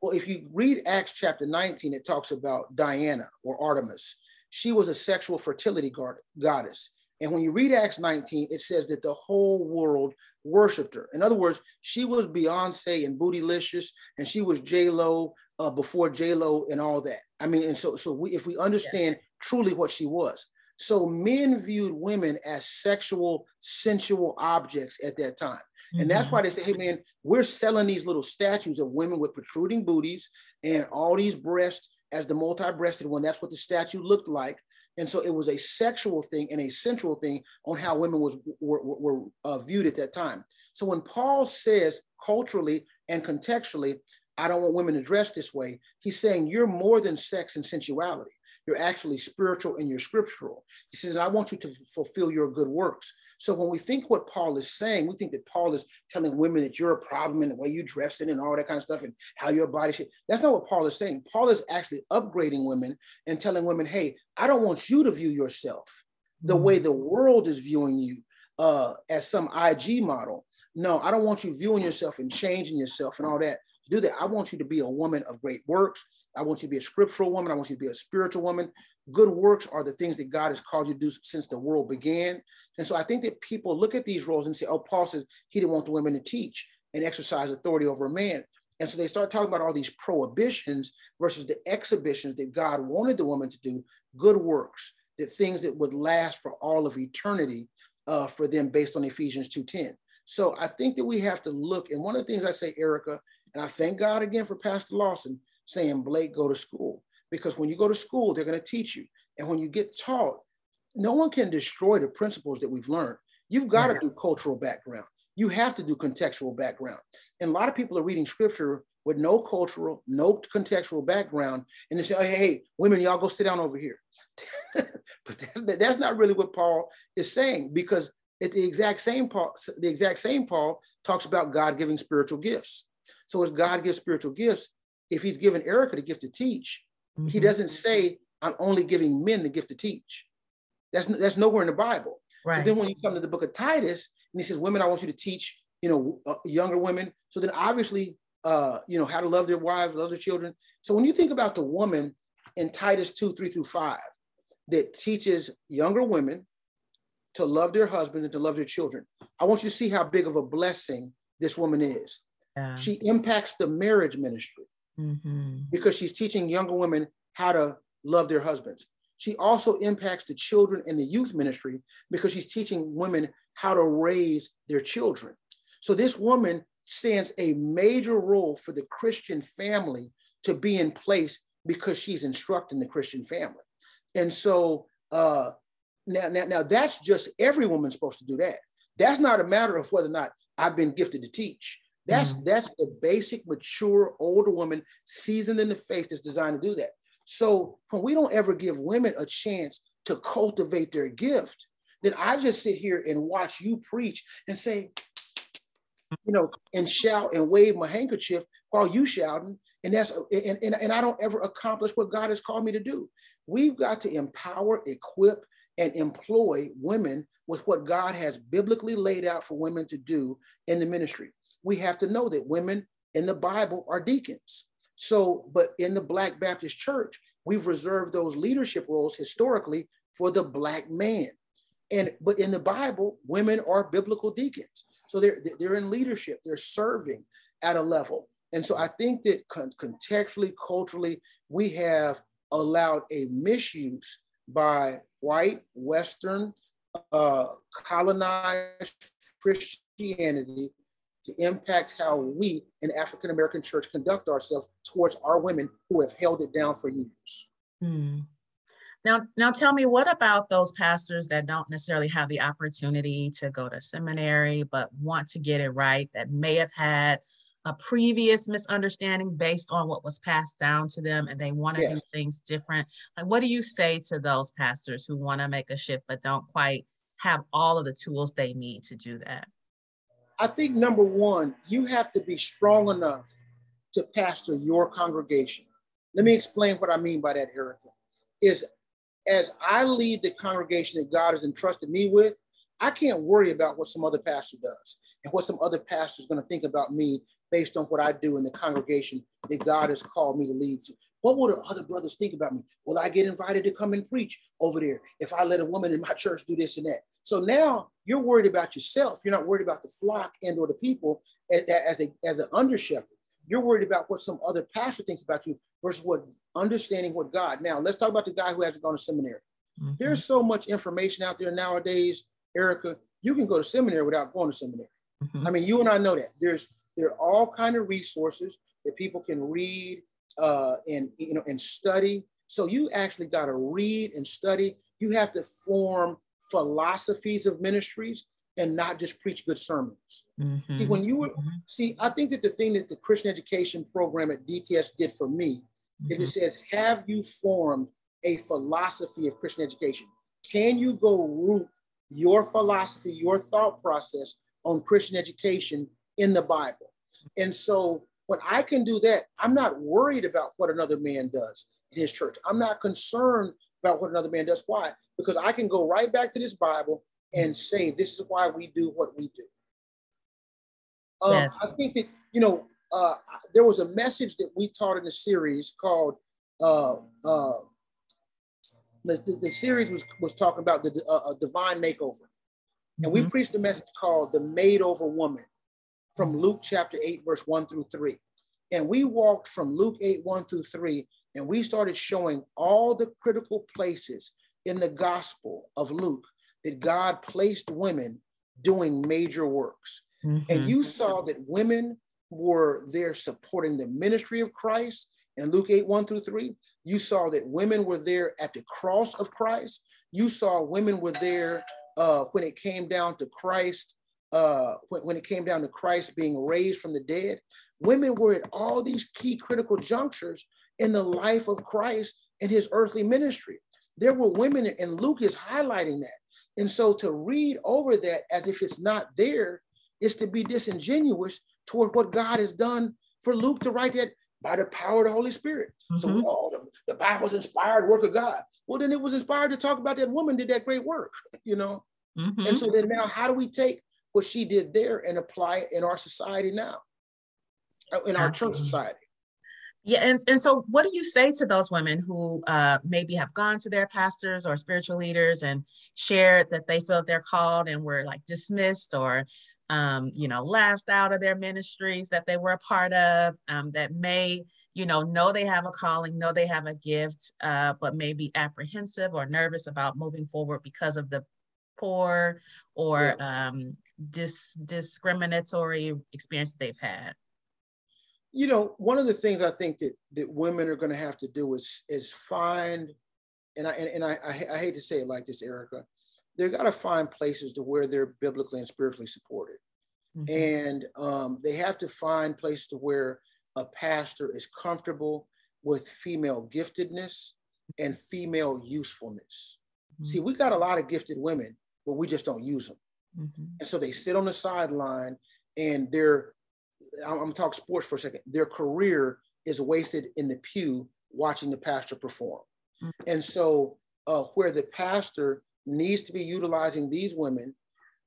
Well, if you read Acts chapter 19, it talks about Diana or Artemis. She was a sexual fertility goddess. And when you read Acts 19, it says that the whole world worshiped her. In other words, she was Beyonce and Bootylicious, and she was J Lo uh, before J Lo and all that. I mean, and so so we, if we understand yeah. truly what she was, so men viewed women as sexual, sensual objects at that time. Mm-hmm. And that's mm-hmm. why they say, hey man, we're selling these little statues of women with protruding booties and all these breasts as the multi-breasted one. That's what the statue looked like. And so it was a sexual thing and a sensual thing on how women was were, were, uh, viewed at that time. So when Paul says culturally and contextually, I don't want women to dress this way, he's saying you're more than sex and sensuality. You're actually spiritual and you're scriptural. He says, and I want you to fulfill your good works. So when we think what Paul is saying, we think that Paul is telling women that you're a problem in the way you dress in and all that kind of stuff and how your body shape. That's not what Paul is saying. Paul is actually upgrading women and telling women, hey, I don't want you to view yourself the way mm. the world is viewing you uh, as some IG model. No, I don't want you viewing yourself and changing yourself and all that. Do that, I want you to be a woman of great works. I want you to be a scriptural woman. I want you to be a spiritual woman. Good works are the things that God has called you to do since the world began. And so I think that people look at these roles and say, oh, Paul says he didn't want the women to teach and exercise authority over a man. And so they start talking about all these prohibitions versus the exhibitions that God wanted the woman to do, good works, the things that would last for all of eternity uh, for them based on Ephesians 2.10. So I think that we have to look, and one of the things I say, Erica, and I thank God again for Pastor Lawson saying, Blake, go to school because when you go to school, they're going to teach you. And when you get taught, no one can destroy the principles that we've learned. You've got to do cultural background. You have to do contextual background. And a lot of people are reading scripture with no cultural, no contextual background, and they say, oh, hey, hey, women, y'all go sit down over here. [LAUGHS] but that's, that's not really what Paul is saying, because at the exact same Paul, the exact same Paul talks about God giving spiritual gifts. So as God gives spiritual gifts, if he's given Erica the gift to teach, Mm-hmm. He doesn't say, I'm only giving men the gift to teach. That's, that's nowhere in the Bible. Right. So then when you come to the book of Titus, and he says, women, I want you to teach, you know, uh, younger women. So then obviously, uh, you know, how to love their wives, love their children. So when you think about the woman in Titus 2, 3 through 5, that teaches younger women to love their husbands and to love their children, I want you to see how big of a blessing this woman is. Yeah. She impacts the marriage ministry mm-hmm. because she's teaching younger women how to love their husbands. She also impacts the children in the youth ministry because she's teaching women how to raise their children. So this woman stands a major role for the Christian family to be in place because she's instructing the Christian family. And so uh, now, now, now that's just every woman's supposed to do that. That's not a matter of whether or not I've been gifted to teach. That's mm-hmm. that's the basic, mature, older woman, seasoned in the faith that's designed to do that. So when we don't ever give women a chance to cultivate their gift, then I just sit here and watch you preach and say, you know, and shout and wave my handkerchief while you shouting. And that's and, and, and I don't ever accomplish what God has called me to do. We've got to empower, equip, and employ women with what God has biblically laid out for women to do in the ministry we have to know that women in the Bible are deacons. So, but in the Black Baptist Church, we've reserved those leadership roles historically for the Black man. And but in the Bible, women are biblical deacons. So they're they're in leadership, they're serving at a level. And so I think that contextually, culturally, we have allowed a misuse by white, Western, uh, colonized Christianity to impact how we in African American church conduct ourselves towards our women who have held it down for years. Hmm. Now, now tell me, what about those pastors that don't necessarily have the opportunity to go to seminary, but want to get it right, that may have had a previous misunderstanding based on what was passed down to them and they want to yeah. do things different? Like, what do you say to those pastors who want to make a shift but don't quite have all of the tools they need to do that? I think number one, you have to be strong enough to pastor your congregation. Let me explain what I mean by that, Erica. Is as I lead the congregation that God has entrusted me with, I can't worry about what some other pastor does and what some other pastor is going to think about me based on what I do in the congregation that God has called me to lead to. What will the other brothers think about me? Will I get invited to come and preach over there if I let a woman in my [LAUGHS] church do this and that? So now you're worried about yourself. You're not worried about the flock and or the people as a as an under shepherd. You're worried about what some other pastor thinks about you versus what understanding what God. Now let's talk about the guy who hasn't gone to seminary. Mm-hmm. There's so much information out there nowadays, Erica. You can go to seminary without going to seminary. Mm-hmm. I mean, you and I know that there's there are all kind of resources that people can read uh, and you know and study. So you actually got to read and study. You have to form philosophies of ministries and not just preach good sermons. Mm-hmm. See, when you were mm-hmm. see, I think that the thing that the Christian education program at DTS did for me mm-hmm. is it mm-hmm. says, have you formed a philosophy of Christian education? Can you go root your philosophy, your thought process on Christian education in the Bible? And so when I can do that, I'm not worried about what another man does in his church. I'm not concerned about what another man does. Why? Because I can go right back to this Bible and say, this is why we do what we do. Um, yes. I think that, you know, uh, there was a message that we taught in the series called uh, uh, the, the, series was, was talking about the uh, divine makeover. And mm-hmm. we preached a message called the made over woman from Luke chapter 8, verse 1 through 3. And we walked from Luke 8, 1 through 3, and we started showing all the critical places in the gospel of Luke that God placed women doing major works. Mm-hmm. And you saw that women were there supporting the ministry of Christ in Luke 8, 1 through 3. You saw that women were there at the cross of Christ. You saw women were there uh, when it came down to Christ, uh, when, when it came down to Christ being raised from the dead. Women were at all these key critical junctures in the life of Christ and his earthly ministry. There were women, and Luke is highlighting that. And so to read over that as if it's not there is to be disingenuous toward what God has done for Luke to write that by the power of the Holy Spirit. Mm-hmm. So oh, the, the Bible's inspired work of God. Well, then it was inspired to talk about that woman did that great work, [LAUGHS] you know? Mm-hmm. And so then now how do we take what she did there and apply it in our society now, uh, in our church society? Yeah, and, and so what do you say to those women who uh, maybe have gone to their pastors or spiritual leaders and shared that they feel they're called and were like dismissed or um, you know laughed out of their ministries that they were a part of um, that may you know know they have a calling, know they have a gift, uh, but may be apprehensive or nervous about moving forward because of the poor or yeah. um, dis- discriminatory experience they've had you know, one of the things I think that that women are going to have to do is is find, and I and, and I, I, I hate to say it like this, Erica, they've got to find places to where they're biblically and spiritually supported, mm-hmm. and um, they have to find places to where a pastor is comfortable with female giftedness and female usefulness. Mm-hmm. See, we got a lot of gifted women, but we just don't use them, mm-hmm. and so they sit on the sideline and they're I'm, I'm talking sports for a second. Their career is wasted in the pew watching the pastor perform. Mm-hmm. And so, uh, where the pastor needs to be utilizing these women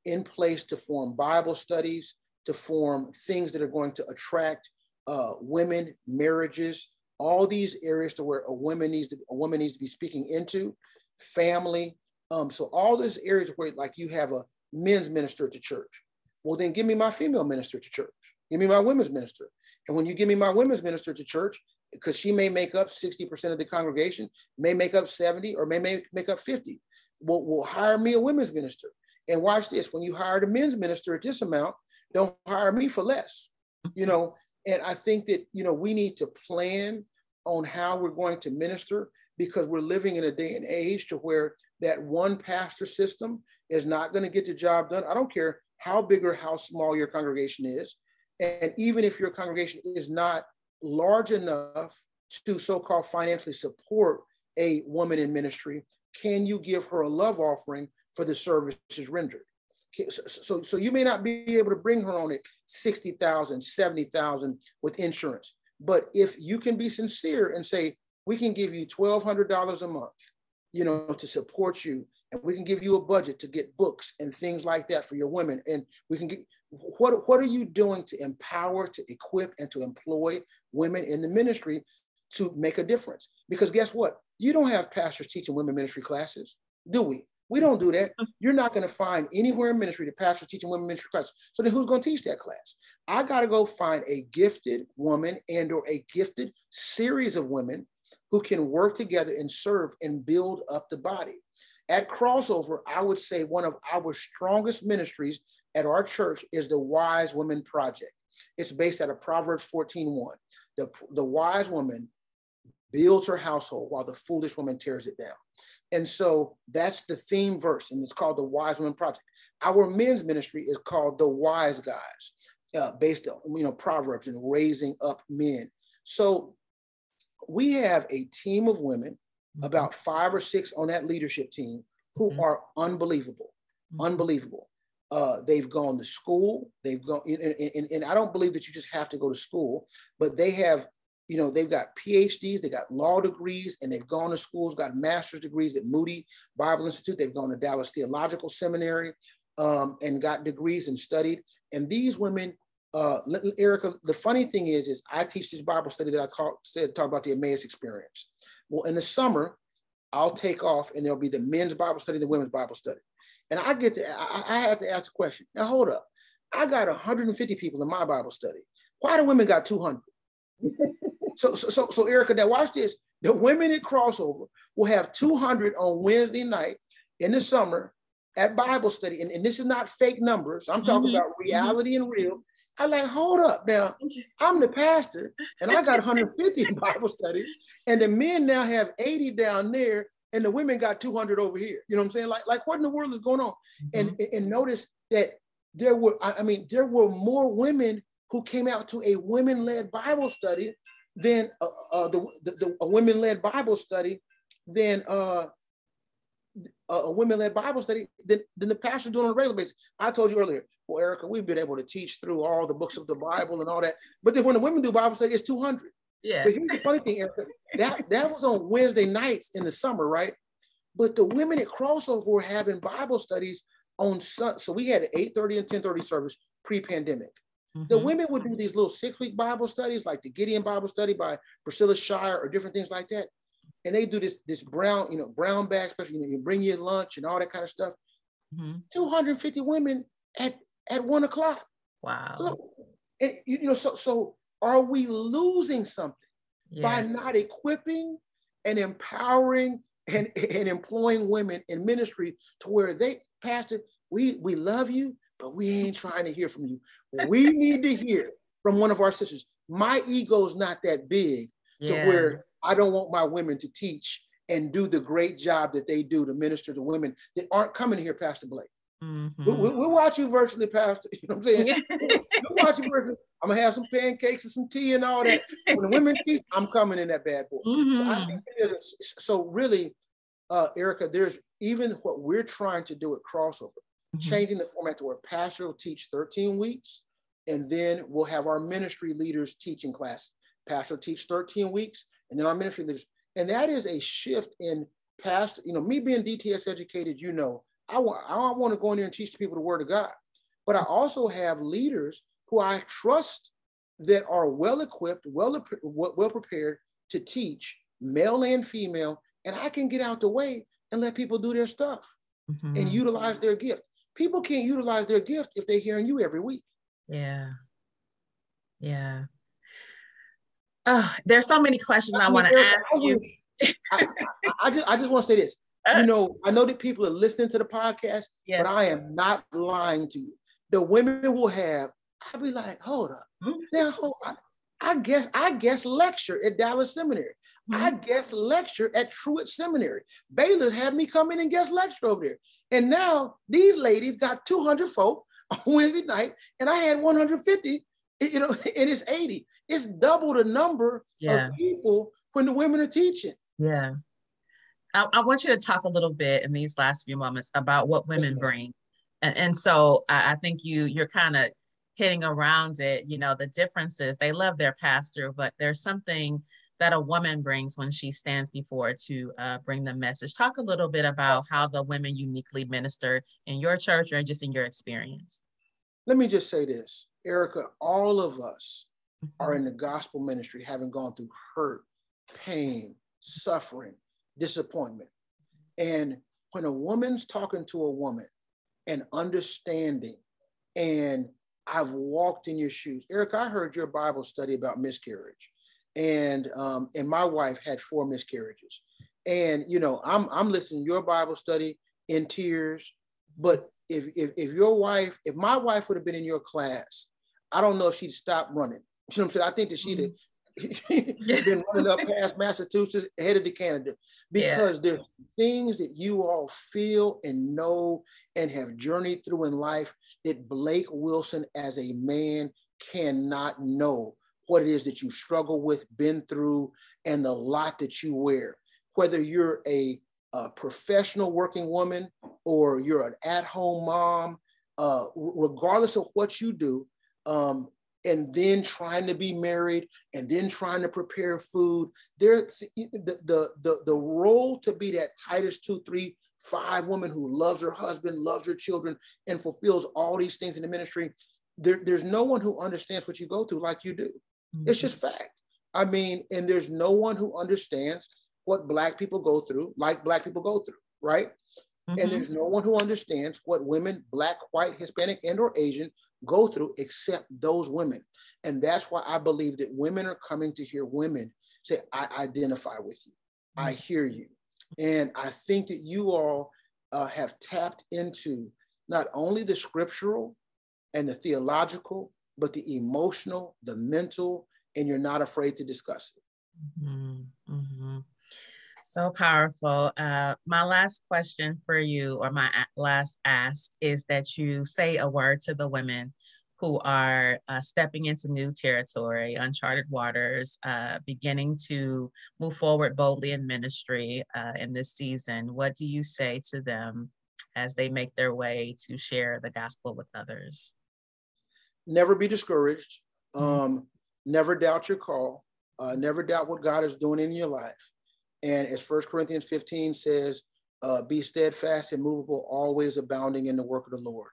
in place to form Bible studies, to form things that are going to attract uh, women, marriages, all these areas to where a woman needs to a woman needs to be speaking into, family. Um, so all these areas where like you have a men's minister to church. Well, then give me my female minister to church. Give me my women's minister. And when you give me my women's minister to church, because she may make up 60% of the congregation, may make up 70, or may make, make up 50, we'll, hire me a women's minister. And watch this when you hire the men's minister at this amount, don't hire me for less. You know, and I think that, you know, we need to plan on how we're going to minister because we're living in a day and age to where that one pastor system is not going to get the job done. I don't care how big or how small your congregation is. And even if your congregation is not large enough to so-called financially support a woman in ministry, can you give her a love offering for the services rendered? So, so you may not be able to bring her on at 60,000, 70,000 with insurance. But if you can be sincere and say, we can give you $1,200 a month, you know, to support you. And we can give you a budget to get books and things like that for your women. And we can get, what, what are you doing to empower, to equip, and to employ women in the ministry to make a difference? Because guess what? You don't have pastors teaching women ministry classes, do we? We don't do that. [LAUGHS] You're not going to find anywhere in ministry the pastors teaching women ministry classes. So then who's going to teach that class? I got to go find a gifted woman and or a gifted series of women who can work together and serve and build up the body. At Crossover, I would say one of our strongest ministries at our church is the Wise Women Project. It's based out of Proverbs 14:1. The, the wise woman builds her household while the foolish woman tears it down. And so that's the theme verse, and it's called the Wise Women Project. Our men's ministry is called the Wise Guys, uh, based on you know Proverbs and raising up men. So we have a team of women, mm-hmm. about five or six on that leadership team, who mm-hmm. are unbelievable, mm-hmm. unbelievable. Uh, they've gone to school. They've gone, and, and, and I don't believe that you just have to go to school, but they have you know, they've got PhDs, they got law degrees, and they've gone to schools, got master's degrees at Moody Bible Institute. They've gone to Dallas Theological Seminary um, and got degrees and studied. And these women, uh, Erica, the funny thing is, is I teach this Bible study that I talk, said, talk about the Emmaus experience. Well, in the summer, I'll take off and there'll be the men's Bible study, the women's Bible study. And I get to, I, I have to ask the question, now hold up. I got 150 people in my Bible study. Why do women got 200? [LAUGHS] So, so, so, so Erica, now watch this. The women at crossover will have 200 on Wednesday night in the summer at Bible study. And, and this is not fake numbers. I'm talking mm-hmm. about reality mm-hmm. and real. I like, hold up now. [LAUGHS] I'm the pastor and I got 150 [LAUGHS] Bible studies. And the men now have 80 down there and the women got 200 over here. You know what I'm saying? Like, like what in the world is going on? Mm-hmm. And, and notice that there were, I mean, there were more women who came out to a women-led Bible study than uh, uh, the, the, the, a women-led Bible study than uh, a women-led Bible study than, than the pastor doing on a regular basis. I told you earlier, well, Erica, we've been able to teach through all the books of the Bible and all that. But then when the women do Bible study, it's 200. Yeah. But here's the funny thing, Erica, that, that was on Wednesday nights in the summer, right? But the women at Crossover were having Bible studies on Sun. So we had an 8:30 and 10:30 service pre-pandemic. Mm-hmm. The women would do these little six week Bible studies, like the Gideon Bible study by Priscilla Shirer or different things like that. And they do this, this brown, you know, brown bag, especially, you know, you bring your lunch and all that kind of stuff. Mm-hmm. 250 women at, at one o'clock. Wow. Look, and, you know, so, so are we losing something yeah. by not equipping and empowering and, and employing women in ministry to where they, Pastor, we, we love you, but we ain't trying to hear from you. We need to hear from one of our sisters. My ego is not that big to where I don't want my women to teach and do the great job that they do to minister to women that aren't coming here, Pastor Blake. Mm-hmm. We, will watch you virtually, Pastor. [LAUGHS] You know what I'm saying? we'll watch you virtually. I'm gonna have some pancakes and some tea and all that. When the women teach, I'm coming in that bad boy. Mm-hmm. So, so, really, uh, Erica, there's even what we're trying to do at Crossover mm-hmm. changing the format to where pastor will teach 13 weeks, and then we'll have our ministry leaders teaching class. Pastor will teach 13 weeks, and then our ministry leaders. And that is a shift in past, you know, me being DTS educated, you know, I want I want to go in there and teach people the word of God. But I also have leaders who I trust that are well equipped, well, well prepared to teach, male and female, and I can get out the way and let people do their stuff mm-hmm. and utilize their gift people can't utilize their gift if they're hearing you every week. Yeah. Yeah. Oh, there's so many questions I, I want to ask you. I, I, I, just, I just want to say this. You uh. know, I know that people are listening to the podcast, yes. but I am not lying to you. The women will have, I'll be like, hold up. Mm-hmm. Now, hold, I, I guess, I guess lecture at Dallas Seminary. Mm-hmm. I guest lecture at Truett Seminary. Baylor's had me come in and guest lecture over there. And now these ladies got 200 folk on Wednesday night, and I had 150, you know, [LAUGHS] and it's 80. It's double the number yeah. of people when the women are teaching. Yeah. I, I, want you to talk a little bit in these last few moments about what women bring. And, and so I, I think you you're kind of hitting around it, you know, the differences. They love their pastor, but there's something that a woman brings when she stands before to uh, bring the message. Talk a little bit about how the women uniquely minister in your church or just in your experience. Let me just say this, Erica, all of us are in the gospel ministry having gone through hurt, pain, suffering, disappointment. And when a woman's talking to a woman and understanding, and I've walked in your shoes. Eric, I heard your Bible study about miscarriage and um, and my wife had four miscarriages And you know, I'm I'm listening to your Bible study in tears. But if if, if your wife, if my wife would have been in your class, I don't know if she'd stop running. You know what I'm saying? I think that she'd have mm-hmm. [LAUGHS] been running up past Massachusetts, headed to Canada, [LAUGHS] because yeah. there's things that you all feel and know and have journeyed through in life that Blake Wilson, as a man, cannot know what it is that you struggle with, been through, and the lot that you wear. Whether you're a, a professional working woman or you're an at home mom, uh, regardless of what you do, um, and then trying to be married and then trying to prepare food, there the, the, the, the role to be that Titus 2, 3, 5 woman who loves her husband, loves her children, and fulfills all these things in the ministry. There, there's no one who understands what you go through like you do. Mm-hmm. It's just fact. I mean, and there's no one who understands what Black people go through like Black people go through, right? Mm-hmm. And there's no one who understands what women, Black, white, Hispanic, and or Asian go through except those women. And that's why I believe that women are coming to hear women say, I identify with you. I mm-hmm. hear you. And I think that you all uh, have tapped into not only the scriptural and the theological, but the emotional, the mental, and you're not afraid to discuss it. Mm-hmm. Mm-hmm. So powerful. Uh, my last question for you, or my last ask, is that you say a word to the women who are uh, stepping into new territory, uncharted waters, uh, beginning to move forward boldly in ministry uh, in this season. What do you say to them as they make their way to share the gospel with others? Never be discouraged. Mm-hmm. Um, never doubt your call. Uh, never doubt what God is doing in your life. And as First Corinthians 15 says, uh, be steadfast and movable, always abounding in the work of the Lord.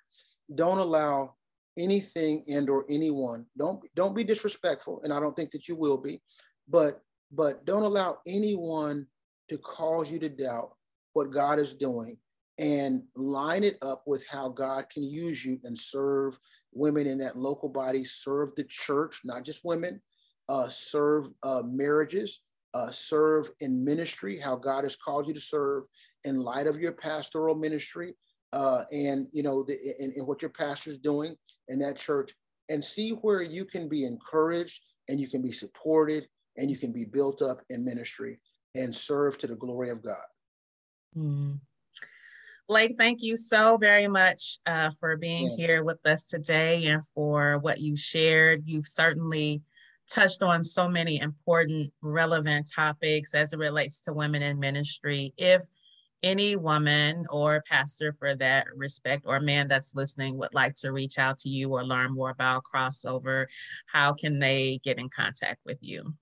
Don't allow anything and or anyone. Don't don't be disrespectful, and I don't think that you will be, but but don't allow anyone to cause you to doubt what God is doing and line it up with how God can use you and serve women in that local body, serve the church, not just women, uh, serve uh, marriages, uh, serve in ministry, how God has called you to serve in light of your pastoral ministry, uh, and you know, the, and, and what your pastor's doing in that church, and see where you can be encouraged and you can be supported and you can be built up in ministry and serve to the glory of God. Mm-hmm. Blake, thank you so very much uh, for being yeah. here with us today and for what you shared. You've certainly touched on so many important, relevant topics as it relates to women in ministry. If any woman or pastor for that respect or man that's listening would like to reach out to you or learn more about crossover, how can they get in contact with you?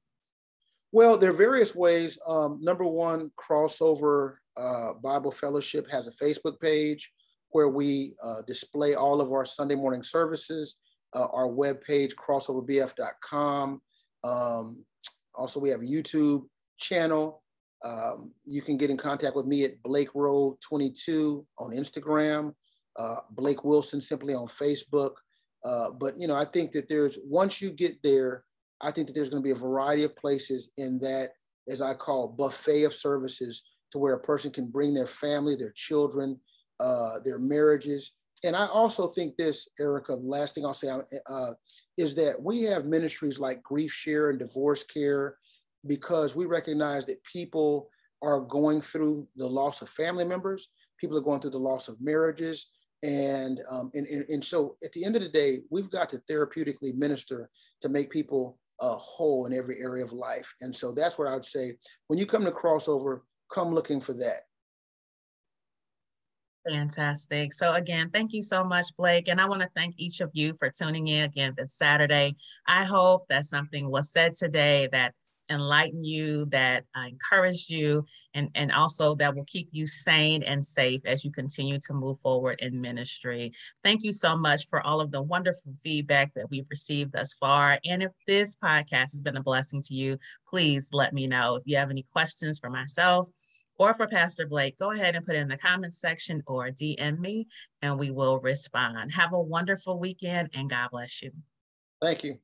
Well, there are various ways. Um, number one, crossover uh, Bible Fellowship has a Facebook page where we uh, display all of our Sunday morning services. Uh, our webpage, crossoverbf.com. Um, also, we have a YouTube channel. Um, you can get in contact with me at Blake Rowe 22 on Instagram, uh, Blake Wilson simply on Facebook. Uh, but you know, I think that there's once you get there, I think that there's going to be a variety of places in that, as I call, buffet of services to where a person can bring their family, their children, uh, their marriages. And I also think this, Erica, last thing I'll say uh, is that we have ministries like Grief Share and Divorce Care because we recognize that people are going through the loss of family members, people are going through the loss of marriages. And, um, and, and, and, so at the end of the day, we've got to therapeutically minister to make people uh, whole in every area of life. And so that's what I would say. When you come to crossover, come looking for that. Fantastic. So again, thank you so much, Blake. And I want to thank each of you for tuning in again this Saturday. I hope that something was said today that enlighten you, that uh, encourage you, and, and also that will keep you sane and safe as you continue to move forward in ministry. Thank you so much for all of the wonderful feedback that we've received thus far. And if this podcast has been a blessing to you, please let me know. If you have any questions for myself, or for Pastor Blake, go ahead and put in the comments section or DM me and we will respond. Have a wonderful weekend and God bless you. Thank you.